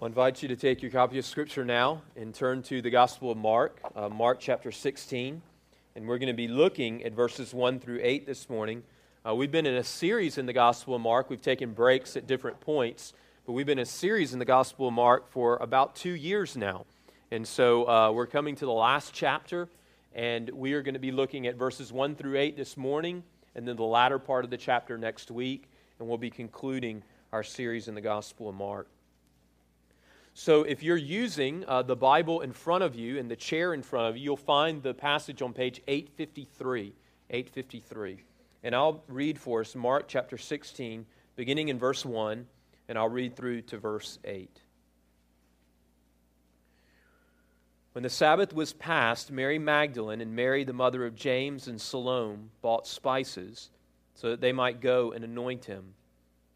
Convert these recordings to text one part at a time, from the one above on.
I'll invite you to take your copy of Scripture now and turn to the Gospel of Mark, uh, Mark chapter 16. And we're going to be looking at verses 1 through 8 this morning. Uh, we've been in a series in the Gospel of Mark. We've taken breaks at different points, but we've been in a series in the Gospel of Mark for about two years now. And so uh, we're coming to the last chapter, and we are going to be looking at verses 1 through 8 this morning, and then the latter part of the chapter next week, and we'll be concluding our series in the Gospel of Mark. So if you're using uh, the Bible in front of you and the chair in front of you, you'll find the passage on page 853. 853. And I'll read for us Mark chapter 16, beginning in verse 1, and I'll read through to verse 8. When the Sabbath was past, Mary Magdalene and Mary, the mother of James and Salome, bought spices so that they might go and anoint him.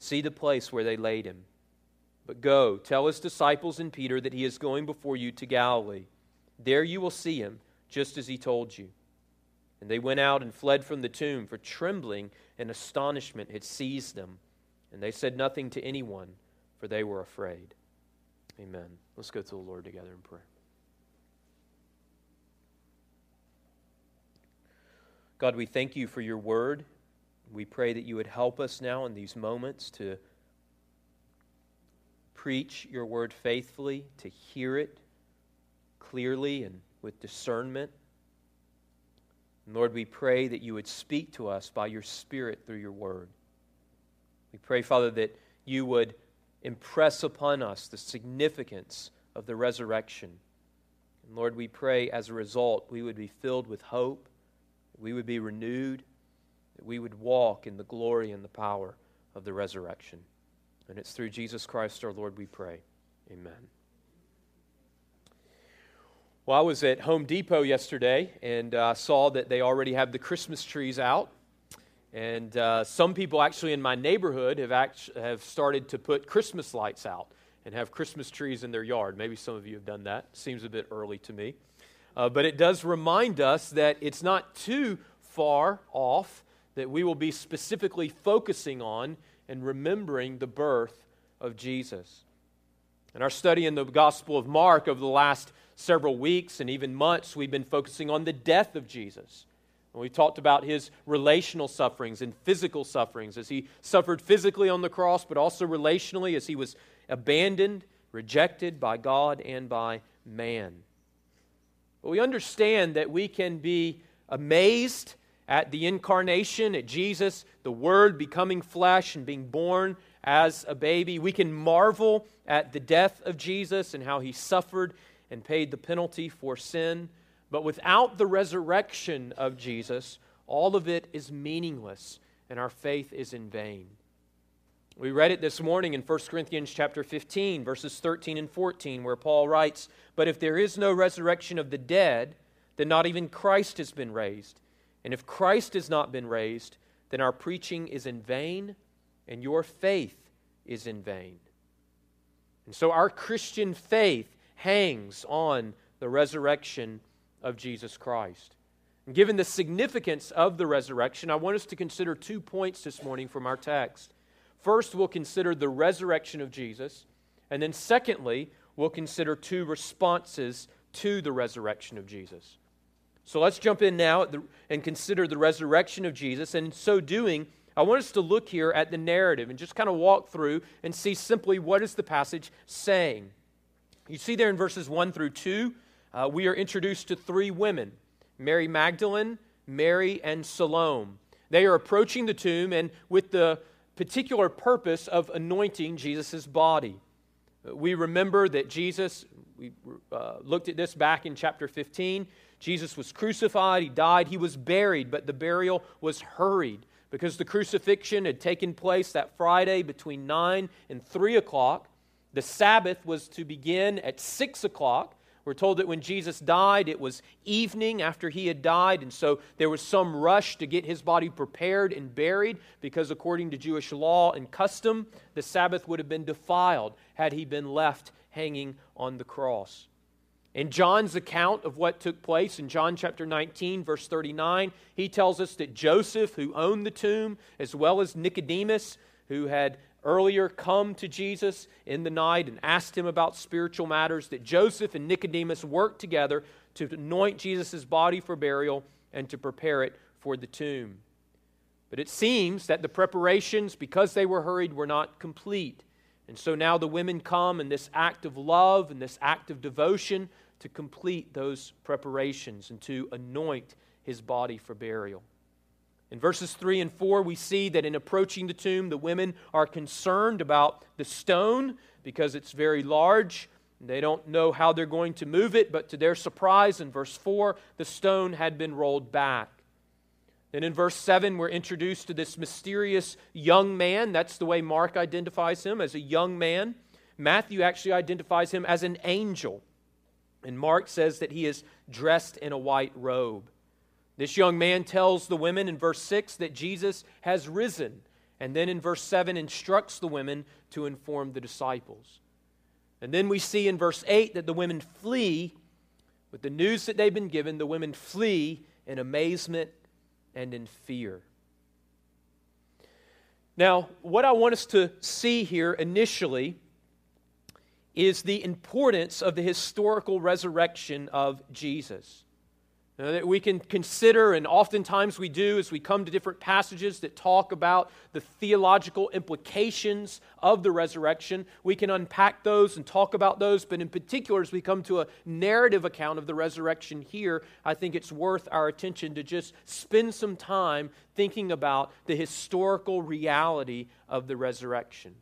See the place where they laid him. But go, tell his disciples and Peter that he is going before you to Galilee. There you will see him, just as he told you. And they went out and fled from the tomb, for trembling and astonishment had seized them. And they said nothing to anyone, for they were afraid. Amen. Let's go to the Lord together in prayer. God, we thank you for your word. We pray that you would help us now in these moments to preach your word faithfully, to hear it clearly and with discernment. And Lord, we pray that you would speak to us by your Spirit through your word. We pray, Father, that you would impress upon us the significance of the resurrection. And Lord, we pray as a result we would be filled with hope, we would be renewed, that we would walk in the glory and the power of the resurrection. And it's through Jesus Christ our Lord we pray. Amen. Well, I was at Home Depot yesterday and uh, saw that they already have the Christmas trees out. And uh, some people actually in my neighborhood have, act- have started to put Christmas lights out and have Christmas trees in their yard. Maybe some of you have done that. Seems a bit early to me. Uh, but it does remind us that it's not too far off that we will be specifically focusing on and remembering the birth of Jesus. In our study in the Gospel of Mark over the last several weeks and even months, we've been focusing on the death of Jesus. And we talked about his relational sufferings and physical sufferings as he suffered physically on the cross, but also relationally as he was abandoned, rejected by God and by man. But we understand that we can be amazed at the incarnation, at Jesus, the Word becoming flesh and being born as a baby. We can marvel at the death of Jesus and how he suffered and paid the penalty for sin. But without the resurrection of Jesus, all of it is meaningless and our faith is in vain. We read it this morning in 1 Corinthians chapter 15 verses 13 and 14 where Paul writes, "But if there is no resurrection of the dead, then not even Christ has been raised. And if Christ has not been raised, then our preaching is in vain and your faith is in vain. And so our Christian faith hangs on the resurrection of Jesus Christ. And given the significance of the resurrection, I want us to consider two points this morning from our text. First, we'll consider the resurrection of Jesus. And then, secondly, we'll consider two responses to the resurrection of Jesus. So let's jump in now and consider the resurrection of Jesus. And in so doing, I want us to look here at the narrative and just kind of walk through and see simply what is the passage saying. You see there in verses 1 through 2, uh, we are introduced to three women Mary Magdalene, Mary, and Salome. They are approaching the tomb and with the particular purpose of anointing Jesus' body. We remember that Jesus, we uh, looked at this back in chapter 15. Jesus was crucified, he died, he was buried, but the burial was hurried because the crucifixion had taken place that Friday between 9 and 3 o'clock. The Sabbath was to begin at 6 o'clock. We're told that when Jesus died, it was evening after he had died, and so there was some rush to get his body prepared and buried because, according to Jewish law and custom, the Sabbath would have been defiled had he been left hanging on the cross. In John's account of what took place in John chapter 19, verse 39, he tells us that Joseph, who owned the tomb, as well as Nicodemus, who had earlier come to Jesus in the night and asked him about spiritual matters, that Joseph and Nicodemus worked together to anoint Jesus' body for burial and to prepare it for the tomb. But it seems that the preparations, because they were hurried, were not complete. And so now the women come in this act of love and this act of devotion to complete those preparations and to anoint his body for burial. In verses 3 and 4, we see that in approaching the tomb, the women are concerned about the stone because it's very large. They don't know how they're going to move it, but to their surprise, in verse 4, the stone had been rolled back. Then in verse 7, we're introduced to this mysterious young man. That's the way Mark identifies him as a young man. Matthew actually identifies him as an angel. And Mark says that he is dressed in a white robe. This young man tells the women in verse 6 that Jesus has risen. And then in verse 7, instructs the women to inform the disciples. And then we see in verse 8 that the women flee. With the news that they've been given, the women flee in amazement and in fear. Now, what I want us to see here initially is the importance of the historical resurrection of Jesus Uh, that we can consider, and oftentimes we do as we come to different passages that talk about the theological implications of the resurrection. We can unpack those and talk about those, but in particular, as we come to a narrative account of the resurrection here, I think it's worth our attention to just spend some time thinking about the historical reality of the resurrection.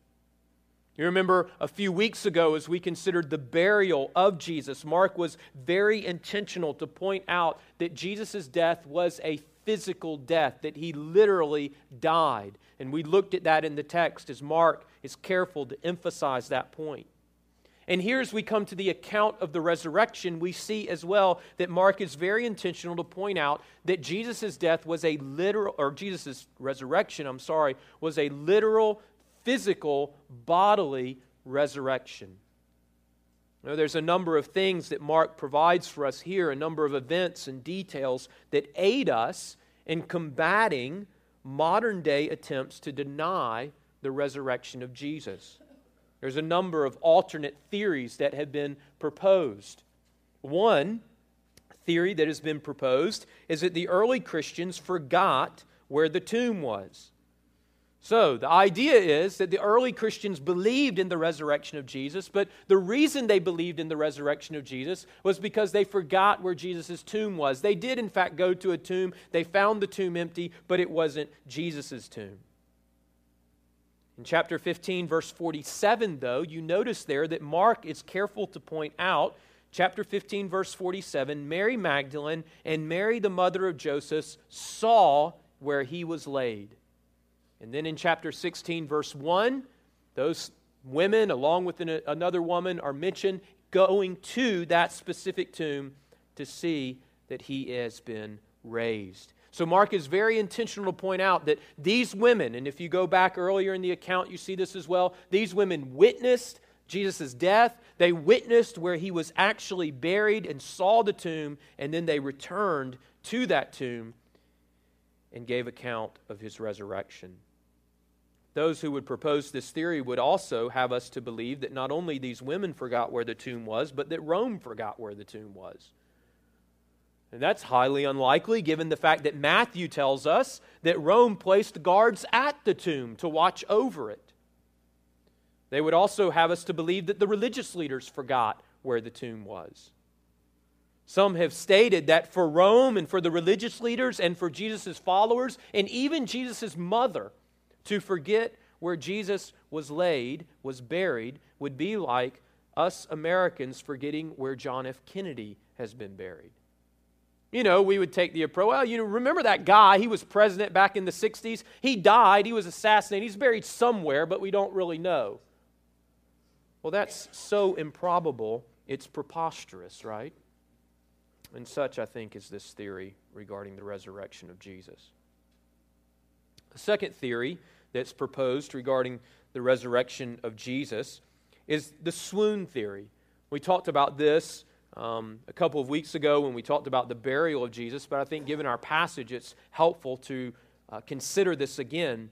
You remember a few weeks ago, as we considered the burial of Jesus, Mark was very intentional to point out that Jesus' death was a physical death, that he literally died. And we looked at that in the text as Mark is careful to emphasize that point. And here, as we come to the account of the resurrection, we see as well that Mark is very intentional to point out that Jesus' death was a literal, or Jesus' resurrection, I'm sorry, was a literal physical, bodily resurrection. Now, there's a number of things that Mark provides for us here, a number of events and details that aid us in combating modern day attempts to deny the resurrection of Jesus. There's a number of alternate theories that have been proposed. One theory that has been proposed is that the early Christians forgot where the tomb was. So, the idea is that the early Christians believed in the resurrection of Jesus, but the reason they believed in the resurrection of Jesus was because they forgot where Jesus' tomb was. They did, in fact, go to a tomb, they found the tomb empty, but it wasn't Jesus' tomb. In chapter 15, verse 47, though, you notice there that Mark is careful to point out, chapter 15, verse 47, Mary Magdalene and Mary, the mother of Joseph, saw where he was laid. And then in chapter 16, verse 1, those women, along with an, another woman, are mentioned going to that specific tomb to see that he has been raised. So, Mark is very intentional to point out that these women, and if you go back earlier in the account, you see this as well, these women witnessed Jesus' death. They witnessed where he was actually buried and saw the tomb, and then they returned to that tomb and gave account of his resurrection. Those who would propose this theory would also have us to believe that not only these women forgot where the tomb was, but that Rome forgot where the tomb was. And that's highly unlikely given the fact that Matthew tells us that Rome placed guards at the tomb to watch over it. They would also have us to believe that the religious leaders forgot where the tomb was. Some have stated that for Rome and for the religious leaders and for Jesus' followers and even Jesus' mother, to forget where Jesus was laid, was buried, would be like us Americans forgetting where John F. Kennedy has been buried. You know, we would take the approach, well, you know, remember that guy, he was president back in the 60s. He died, he was assassinated, he's buried somewhere, but we don't really know. Well, that's so improbable, it's preposterous, right? And such, I think, is this theory regarding the resurrection of Jesus. The second theory that's proposed regarding the resurrection of Jesus is the swoon theory. We talked about this um, a couple of weeks ago when we talked about the burial of Jesus, but I think given our passage, it's helpful to uh, consider this again.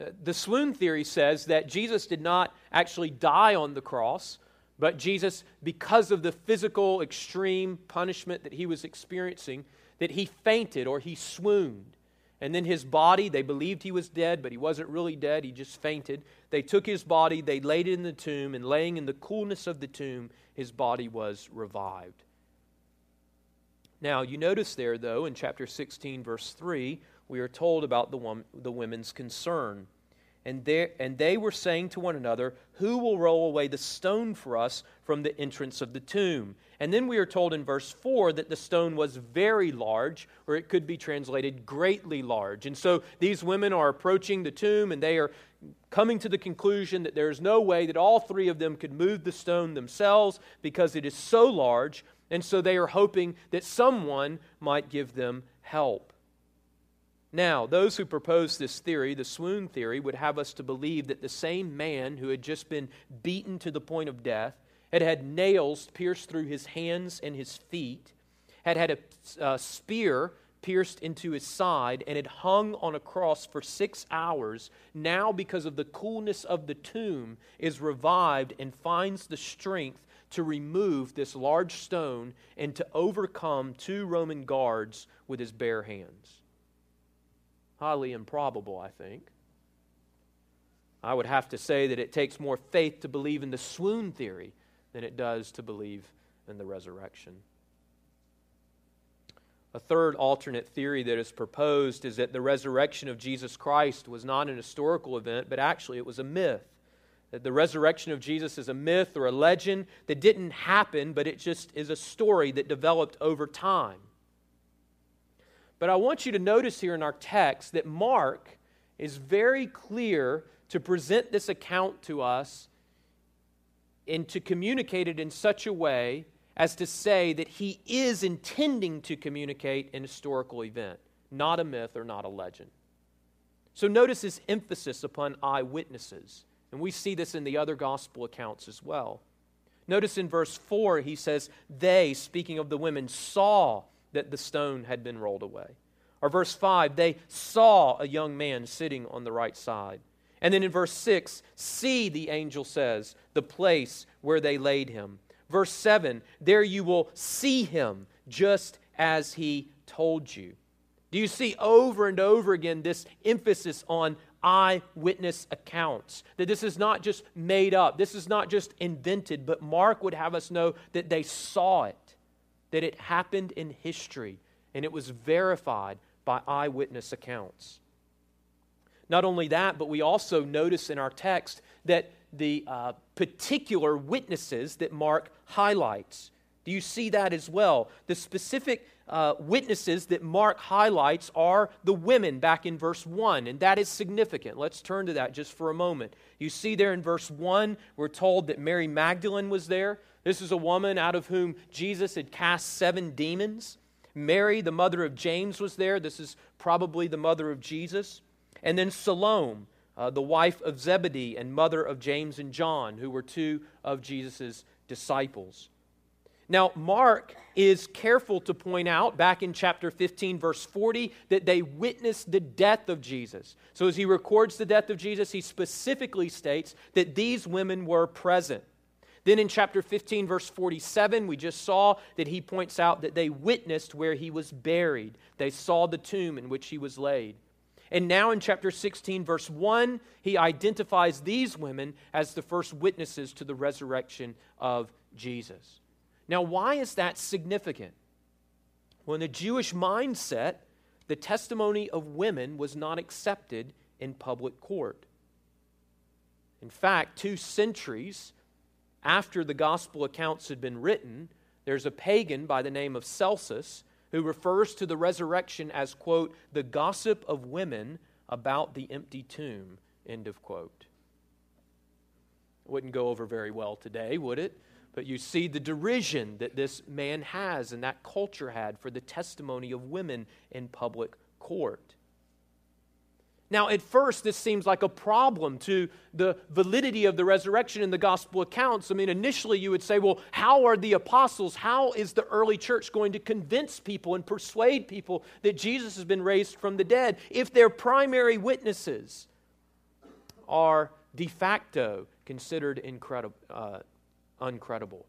Uh, the swoon theory says that Jesus did not actually die on the cross, but Jesus, because of the physical extreme punishment that he was experiencing, that he fainted or he swooned. And then his body, they believed he was dead, but he wasn't really dead. He just fainted. They took his body, they laid it in the tomb, and laying in the coolness of the tomb, his body was revived. Now, you notice there, though, in chapter 16, verse 3, we are told about the, the women's concern and, there, and they were saying to one another, Who will roll away the stone for us from the entrance of the tomb? And then we are told in verse 4 that the stone was very large, or it could be translated greatly large. And so these women are approaching the tomb and they are coming to the conclusion that there is no way that all three of them could move the stone themselves because it is so large. And so they are hoping that someone might give them help. Now, those who propose this theory, the swoon theory, would have us to believe that the same man who had just been beaten to the point of death, had had nails pierced through his hands and his feet, had had a, a spear pierced into his side, and had hung on a cross for six hours, now, because of the coolness of the tomb, is revived and finds the strength to remove this large stone and to overcome two Roman guards with his bare hands. Highly improbable, I think. I would have to say that it takes more faith to believe in the swoon theory than it does to believe in the resurrection. A third alternate theory that is proposed is that the resurrection of Jesus Christ was not an historical event, but actually it was a myth. That the resurrection of Jesus is a myth or a legend that didn't happen, but it just is a story that developed over time. But I want you to notice here in our text that Mark is very clear to present this account to us and to communicate it in such a way as to say that he is intending to communicate an historical event, not a myth or not a legend. So notice his emphasis upon eyewitnesses. And we see this in the other gospel accounts as well. Notice in verse 4, he says, They, speaking of the women, saw that the stone had been rolled away. Or verse 5, they saw a young man sitting on the right side. And then in verse 6, see, the angel says, the place where they laid him. Verse 7, there you will see him just as he told you. Do you see over and over again this emphasis on eyewitness accounts? That this is not just made up, this is not just invented, but Mark would have us know that they saw it that it happened in history and it was verified by eyewitness accounts. Not only that, but we also notice in our text that the uh, particular witnesses that Mark highlights. Do you see that as well? The specific uh, witnesses that Mark highlights are the women back in verse 1, and that is significant. Let's turn to that just for a moment. You see there in verse 1, we're told that Mary Magdalene was there. This is a woman out of whom Jesus had cast seven demons. Mary, the mother of James, was there. This is probably the mother of Jesus. And then Salome, uh, the wife of Zebedee and mother of James and John, who were two of Jesus' disciples. Now, Mark is careful to point out back in chapter 15, verse 40, that they witnessed the death of Jesus. So, as he records the death of Jesus, he specifically states that these women were present. Then in chapter 15, verse 47, we just saw that he points out that they witnessed where he was buried. They saw the tomb in which he was laid. And now in chapter 16, verse 1, he identifies these women as the first witnesses to the resurrection of Jesus. Now, why is that significant? Well, in the Jewish mindset, the testimony of women was not accepted in public court. In fact, two centuries after the gospel accounts had been written, there's a pagan by the name of Celsus who refers to the resurrection as, quote, the gossip of women about the empty tomb, end of quote. Wouldn't go over very well today, would it? But you see the derision that this man has and that culture had for the testimony of women in public court. Now, at first, this seems like a problem to the validity of the resurrection in the gospel accounts. I mean, initially you would say, well, how are the apostles, how is the early church going to convince people and persuade people that Jesus has been raised from the dead if their primary witnesses are de facto considered incredible, uh, uncredible?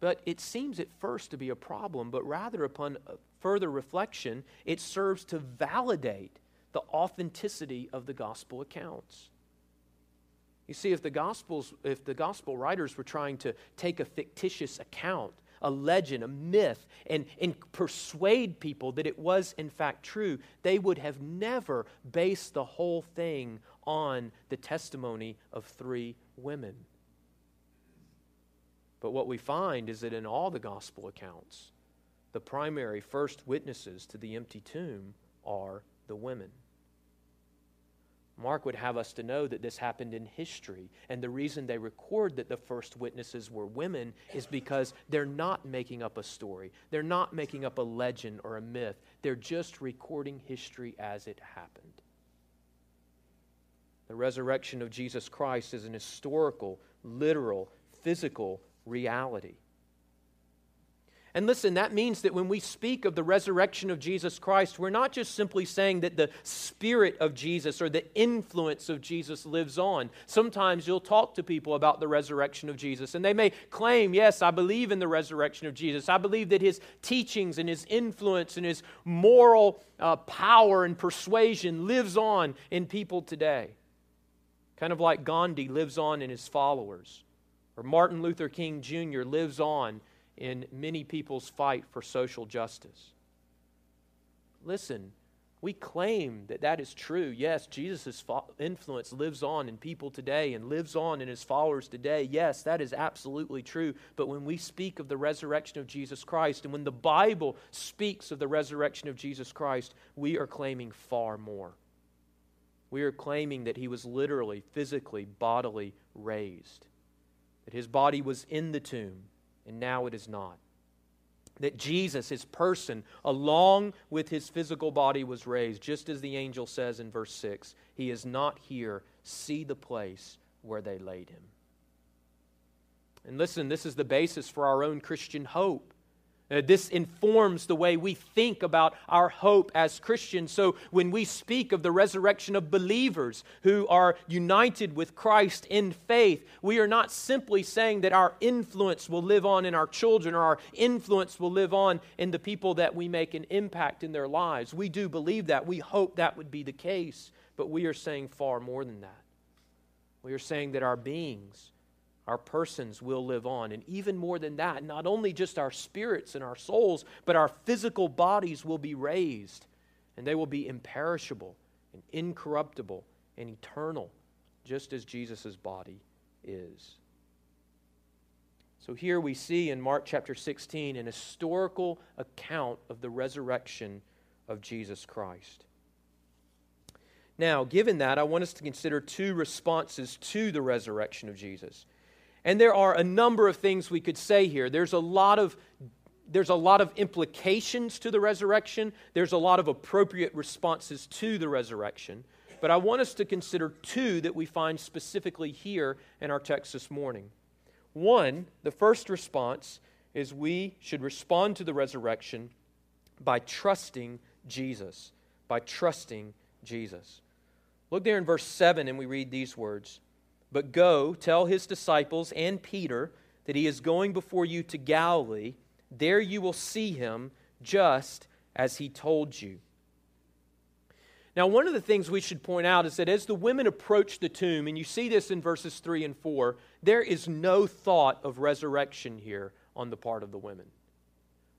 But it seems at first to be a problem, but rather upon further reflection, it serves to validate the authenticity of the gospel accounts. You see, if the gospels, if the gospel writers were trying to take a fictitious account, a legend, a myth, and, and persuade people that it was in fact true, they would have never based the whole thing on the testimony of three women. But what we find is that in all the gospel accounts, the primary first witnesses to the empty tomb are the women. Mark would have us to know that this happened in history. And the reason they record that the first witnesses were women is because they're not making up a story. They're not making up a legend or a myth. They're just recording history as it happened. The resurrection of Jesus Christ is an historical, literal, physical reality. And listen, that means that when we speak of the resurrection of Jesus Christ, we're not just simply saying that the spirit of Jesus or the influence of Jesus lives on. Sometimes you'll talk to people about the resurrection of Jesus, and they may claim, Yes, I believe in the resurrection of Jesus. I believe that his teachings and his influence and his moral uh, power and persuasion lives on in people today. Kind of like Gandhi lives on in his followers, or Martin Luther King Jr. lives on in many people's fight for social justice. Listen, we claim that that is true. Yes, Jesus' influence lives on in people today and lives on in his followers today. Yes, that is absolutely true. But when we speak of the resurrection of Jesus Christ and when the Bible speaks of the resurrection of Jesus Christ, we are claiming far more. We are claiming that he was literally, physically, bodily raised, that his body was in the tomb and now it is not. That Jesus, his person, along with his physical body, was raised, just as the angel says in verse 6 He is not here. See the place where they laid him. And listen, this is the basis for our own Christian hope. Uh, this informs the way we think about our hope as Christians. So, when we speak of the resurrection of believers who are united with Christ in faith, we are not simply saying that our influence will live on in our children or our influence will live on in the people that we make an impact in their lives. We do believe that. We hope that would be the case. But we are saying far more than that. We are saying that our beings, our persons will live on. And even more than that, not only just our spirits and our souls, but our physical bodies will be raised. And they will be imperishable and incorruptible and eternal, just as Jesus' body is. So here we see in Mark chapter 16 an historical account of the resurrection of Jesus Christ. Now, given that, I want us to consider two responses to the resurrection of Jesus. And there are a number of things we could say here. There's a lot of there's a lot of implications to the resurrection. There's a lot of appropriate responses to the resurrection. But I want us to consider two that we find specifically here in our text this morning. One, the first response is we should respond to the resurrection by trusting Jesus. By trusting Jesus. Look there in verse 7 and we read these words but go, tell his disciples and Peter that he is going before you to Galilee. There you will see him just as he told you. Now, one of the things we should point out is that as the women approach the tomb, and you see this in verses 3 and 4, there is no thought of resurrection here on the part of the women.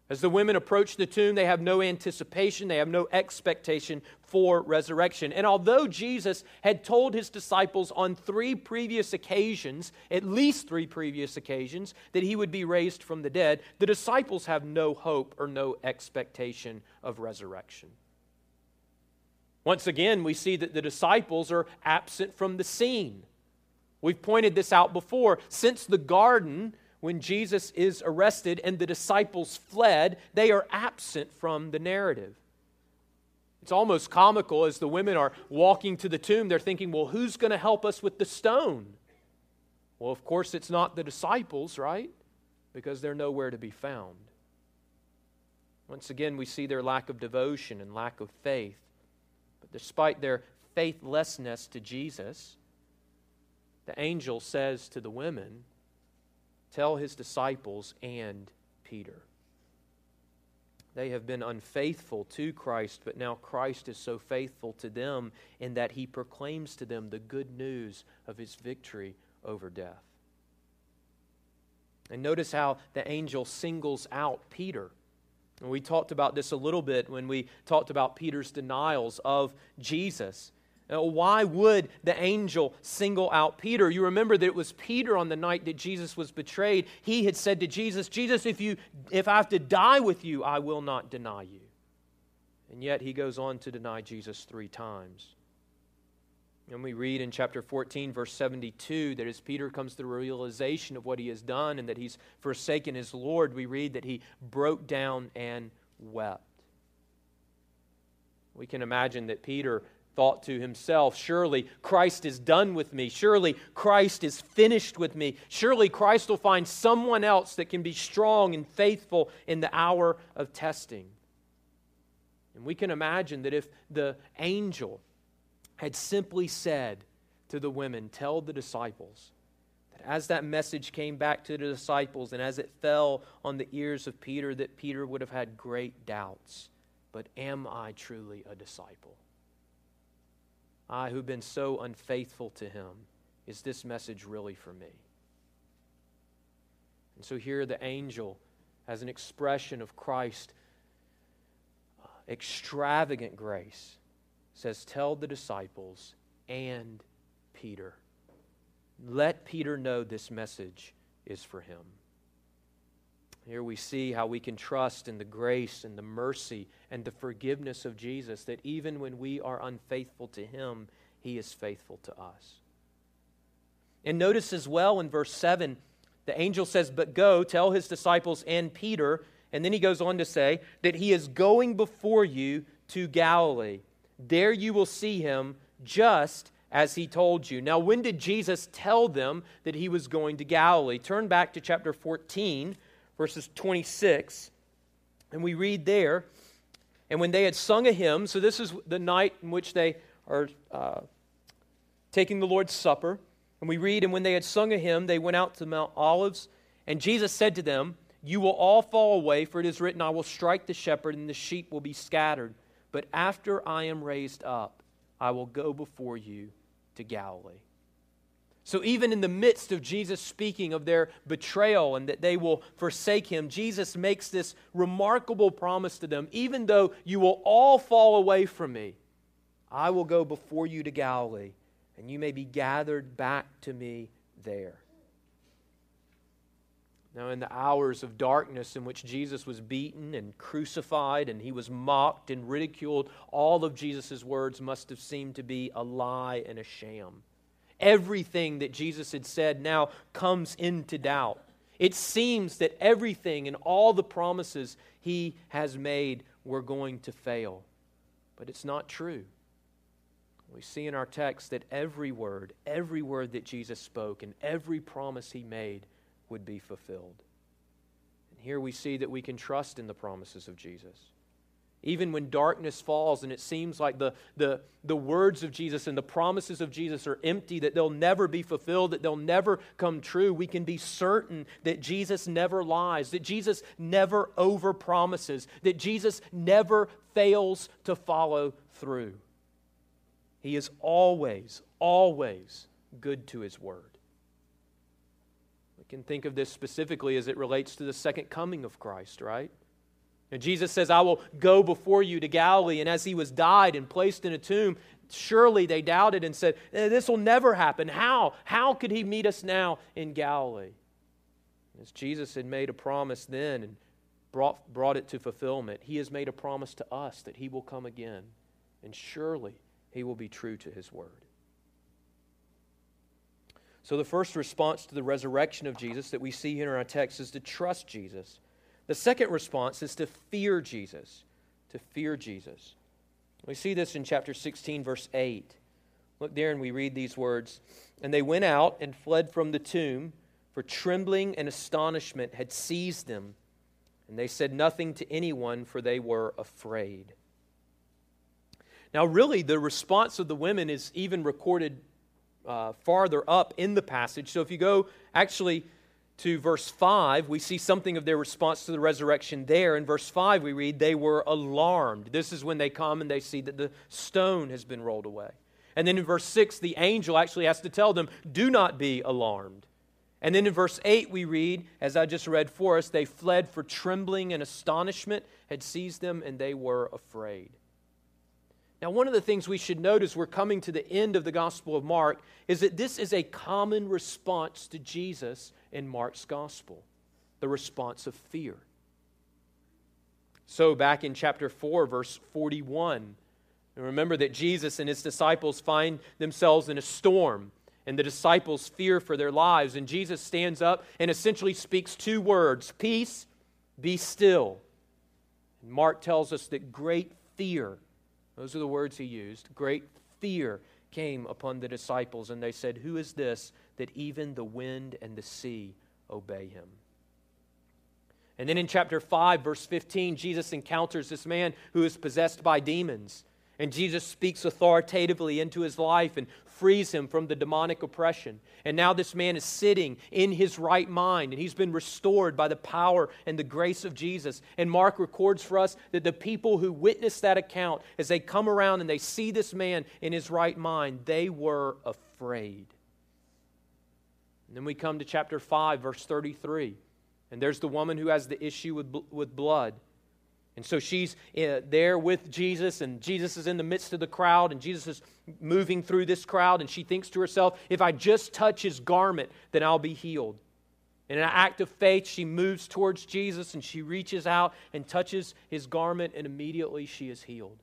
As the women approach the tomb, they have no anticipation, they have no expectation for resurrection. And although Jesus had told his disciples on three previous occasions, at least three previous occasions, that he would be raised from the dead, the disciples have no hope or no expectation of resurrection. Once again, we see that the disciples are absent from the scene. We've pointed this out before. Since the garden, when Jesus is arrested and the disciples fled, they are absent from the narrative. It's almost comical as the women are walking to the tomb, they're thinking, well, who's going to help us with the stone? Well, of course, it's not the disciples, right? Because they're nowhere to be found. Once again, we see their lack of devotion and lack of faith. But despite their faithlessness to Jesus, the angel says to the women, Tell his disciples and Peter. They have been unfaithful to Christ, but now Christ is so faithful to them in that he proclaims to them the good news of his victory over death. And notice how the angel singles out Peter. And we talked about this a little bit when we talked about Peter's denials of Jesus. Now, why would the angel single out Peter? You remember that it was Peter on the night that Jesus was betrayed. He had said to Jesus, Jesus, if, you, if I have to die with you, I will not deny you. And yet he goes on to deny Jesus three times. And we read in chapter 14, verse 72, that as Peter comes to the realization of what he has done and that he's forsaken his Lord, we read that he broke down and wept. We can imagine that Peter thought to himself, Surely Christ is done with me. Surely Christ is finished with me. Surely Christ will find someone else that can be strong and faithful in the hour of testing. And we can imagine that if the angel had simply said to the women, Tell the disciples, that as that message came back to the disciples and as it fell on the ears of Peter, that Peter would have had great doubts. But am I truly a disciple? I, who've been so unfaithful to him, is this message really for me? And so here the angel, as an expression of Christ's uh, extravagant grace, says, Tell the disciples and Peter. Let Peter know this message is for him. Here we see how we can trust in the grace and the mercy and the forgiveness of Jesus, that even when we are unfaithful to Him, He is faithful to us. And notice as well in verse 7, the angel says, But go, tell His disciples and Peter. And then he goes on to say that He is going before you to Galilee. There you will see Him just as he told you. Now, when did Jesus tell them that he was going to Galilee? Turn back to chapter 14 verses 26. And we read there, and when they had sung a hymn, so this is the night in which they are uh, taking the Lord's Supper. And we read, and when they had sung a hymn, they went out to Mount Olives. And Jesus said to them, You will all fall away, for it is written, I will strike the shepherd, and the sheep will be scattered. But after I am raised up, I will go before you to Galilee. So, even in the midst of Jesus speaking of their betrayal and that they will forsake him, Jesus makes this remarkable promise to them even though you will all fall away from me, I will go before you to Galilee, and you may be gathered back to me there. Now, in the hours of darkness in which Jesus was beaten and crucified and he was mocked and ridiculed, all of Jesus' words must have seemed to be a lie and a sham. Everything that Jesus had said now comes into doubt. It seems that everything and all the promises he has made were going to fail. But it's not true. We see in our text that every word, every word that Jesus spoke, and every promise he made would be fulfilled. And here we see that we can trust in the promises of Jesus. Even when darkness falls and it seems like the, the, the words of Jesus and the promises of Jesus are empty, that they'll never be fulfilled, that they'll never come true, we can be certain that Jesus never lies, that Jesus never overpromises, that Jesus never fails to follow through. He is always, always good to his word. We can think of this specifically as it relates to the second coming of Christ, right? And Jesus says, I will go before you to Galilee. And as he was died and placed in a tomb, surely they doubted and said, eh, This will never happen. How? How could he meet us now in Galilee? As Jesus had made a promise then and brought, brought it to fulfillment, he has made a promise to us that he will come again. And surely he will be true to his word. So, the first response to the resurrection of Jesus that we see here in our text is to trust Jesus. The second response is to fear Jesus. To fear Jesus. We see this in chapter 16, verse 8. Look there, and we read these words And they went out and fled from the tomb, for trembling and astonishment had seized them. And they said nothing to anyone, for they were afraid. Now, really, the response of the women is even recorded uh, farther up in the passage. So if you go actually to verse 5, we see something of their response to the resurrection there. In verse 5, we read, They were alarmed. This is when they come and they see that the stone has been rolled away. And then in verse 6, the angel actually has to tell them, Do not be alarmed. And then in verse 8, we read, as I just read for us, they fled for trembling and astonishment had seized them, and they were afraid. Now, one of the things we should note as we're coming to the end of the Gospel of Mark is that this is a common response to Jesus in Mark's Gospel the response of fear. So, back in chapter 4, verse 41, remember that Jesus and his disciples find themselves in a storm, and the disciples fear for their lives. And Jesus stands up and essentially speaks two words Peace, be still. And Mark tells us that great fear those are the words he used. Great fear came upon the disciples, and they said, Who is this that even the wind and the sea obey him? And then in chapter 5, verse 15, Jesus encounters this man who is possessed by demons. And Jesus speaks authoritatively into his life and frees him from the demonic oppression. And now this man is sitting in his right mind, and he's been restored by the power and the grace of Jesus. And Mark records for us that the people who witnessed that account, as they come around and they see this man in his right mind, they were afraid. And then we come to chapter 5, verse 33. And there's the woman who has the issue with, with blood. And so she's uh, there with Jesus, and Jesus is in the midst of the crowd, and Jesus is moving through this crowd, and she thinks to herself, if I just touch his garment, then I'll be healed. In an act of faith, she moves towards Jesus and she reaches out and touches his garment, and immediately she is healed.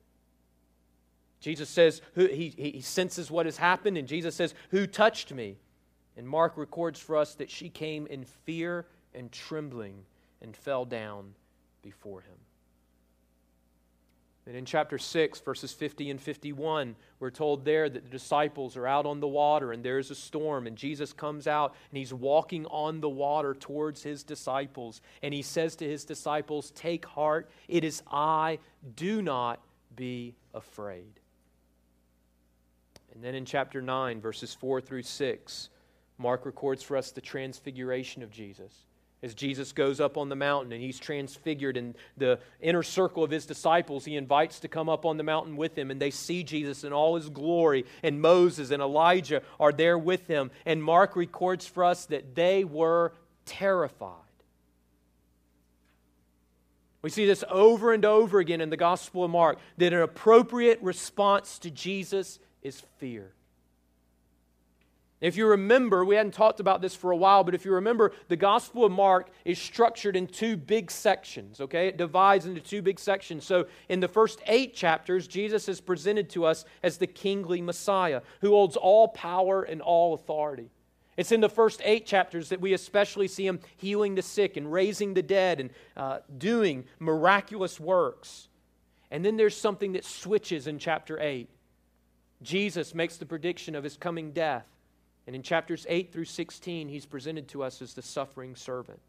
Jesus says, he, he senses what has happened, and Jesus says, Who touched me? And Mark records for us that she came in fear and trembling and fell down before him. And in chapter 6, verses 50 and 51, we're told there that the disciples are out on the water and there's a storm, and Jesus comes out and he's walking on the water towards his disciples. And he says to his disciples, Take heart, it is I, do not be afraid. And then in chapter 9, verses 4 through 6, Mark records for us the transfiguration of Jesus as Jesus goes up on the mountain and he's transfigured in the inner circle of his disciples, he invites to come up on the mountain with him and they see Jesus in all his glory and Moses and Elijah are there with him and Mark records for us that they were terrified. We see this over and over again in the Gospel of Mark that an appropriate response to Jesus is fear. If you remember, we hadn't talked about this for a while, but if you remember, the Gospel of Mark is structured in two big sections, okay? It divides into two big sections. So in the first eight chapters, Jesus is presented to us as the kingly Messiah who holds all power and all authority. It's in the first eight chapters that we especially see him healing the sick and raising the dead and uh, doing miraculous works. And then there's something that switches in chapter 8. Jesus makes the prediction of his coming death. And in chapters 8 through 16, he's presented to us as the suffering servant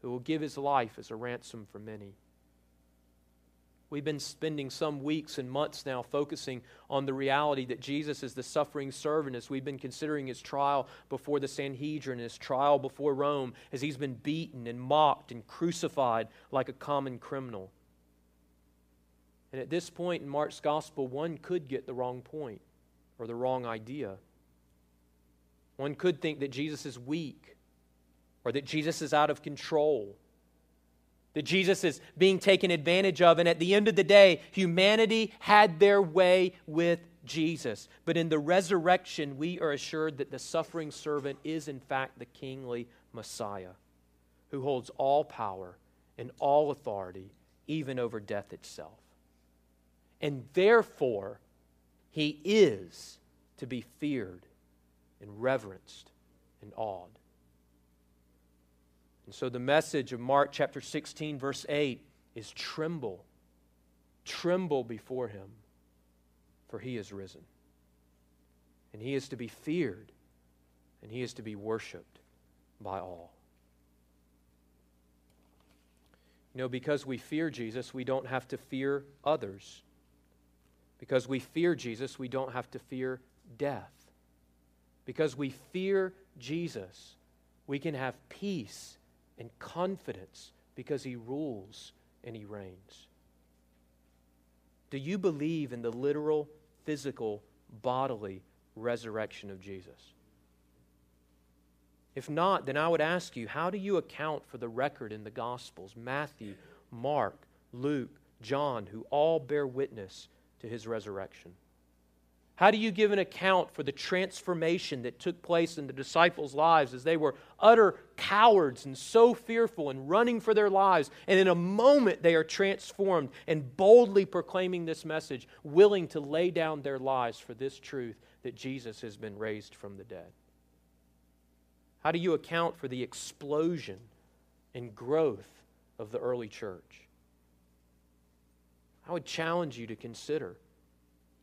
who will give his life as a ransom for many. We've been spending some weeks and months now focusing on the reality that Jesus is the suffering servant as we've been considering his trial before the Sanhedrin, his trial before Rome, as he's been beaten and mocked and crucified like a common criminal. And at this point in Mark's gospel, one could get the wrong point or the wrong idea. One could think that Jesus is weak or that Jesus is out of control, that Jesus is being taken advantage of. And at the end of the day, humanity had their way with Jesus. But in the resurrection, we are assured that the suffering servant is, in fact, the kingly Messiah who holds all power and all authority, even over death itself. And therefore, he is to be feared and reverenced and awed. And so the message of Mark chapter 16, verse 8 is tremble. Tremble before him, for he is risen. And he is to be feared, and he is to be worshiped by all. You know, because we fear Jesus, we don't have to fear others. Because we fear Jesus, we don't have to fear death. Because we fear Jesus, we can have peace and confidence because he rules and he reigns. Do you believe in the literal, physical, bodily resurrection of Jesus? If not, then I would ask you, how do you account for the record in the Gospels, Matthew, Mark, Luke, John, who all bear witness to his resurrection? How do you give an account for the transformation that took place in the disciples' lives as they were utter cowards and so fearful and running for their lives? And in a moment, they are transformed and boldly proclaiming this message, willing to lay down their lives for this truth that Jesus has been raised from the dead. How do you account for the explosion and growth of the early church? I would challenge you to consider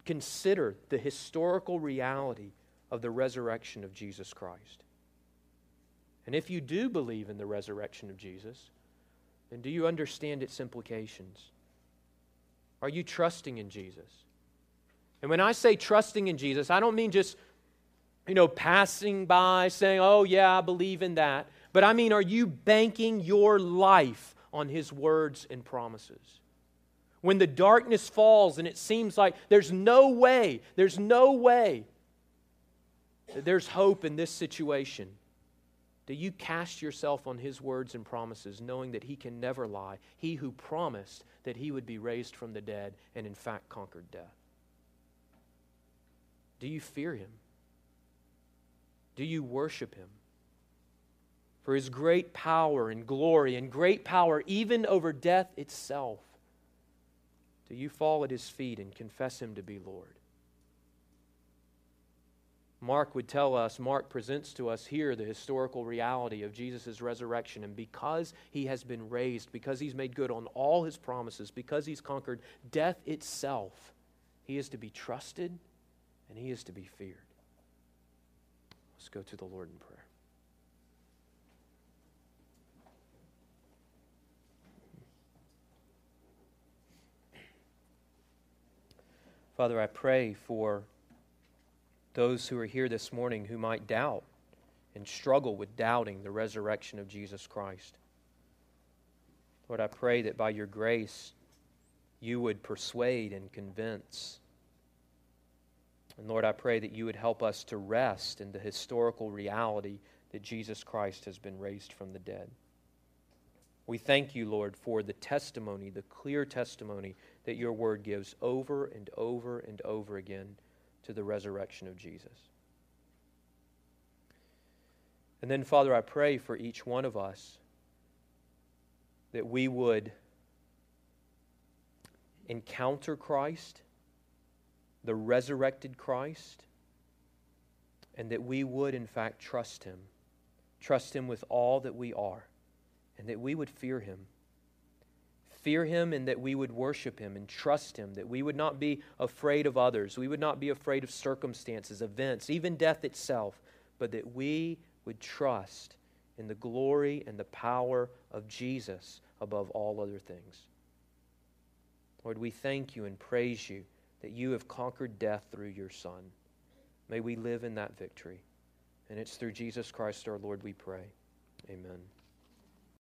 consider the historical reality of the resurrection of Jesus Christ. And if you do believe in the resurrection of Jesus, then do you understand its implications? Are you trusting in Jesus? And when I say trusting in Jesus, I don't mean just you know, passing by saying, oh, yeah, I believe in that. But I mean, are you banking your life on His words and promises? When the darkness falls and it seems like there's no way, there's no way that there's hope in this situation, do you cast yourself on His words and promises, knowing that He can never lie? He who promised that He would be raised from the dead and in fact conquered death. Do you fear Him? Do you worship him? For his great power and glory and great power even over death itself. Do you fall at his feet and confess him to be Lord? Mark would tell us, Mark presents to us here the historical reality of Jesus' resurrection. And because he has been raised, because he's made good on all his promises, because he's conquered death itself, he is to be trusted and he is to be feared. Let's go to the Lord in prayer. Father, I pray for those who are here this morning who might doubt and struggle with doubting the resurrection of Jesus Christ. Lord, I pray that by your grace you would persuade and convince and Lord, I pray that you would help us to rest in the historical reality that Jesus Christ has been raised from the dead. We thank you, Lord, for the testimony, the clear testimony that your word gives over and over and over again to the resurrection of Jesus. And then, Father, I pray for each one of us that we would encounter Christ the resurrected Christ, and that we would, in fact, trust Him. Trust Him with all that we are, and that we would fear Him. Fear Him, and that we would worship Him and trust Him, that we would not be afraid of others. We would not be afraid of circumstances, events, even death itself, but that we would trust in the glory and the power of Jesus above all other things. Lord, we thank you and praise you that you have conquered death through your Son. May we live in that victory. And it's through Jesus Christ our Lord we pray. Amen.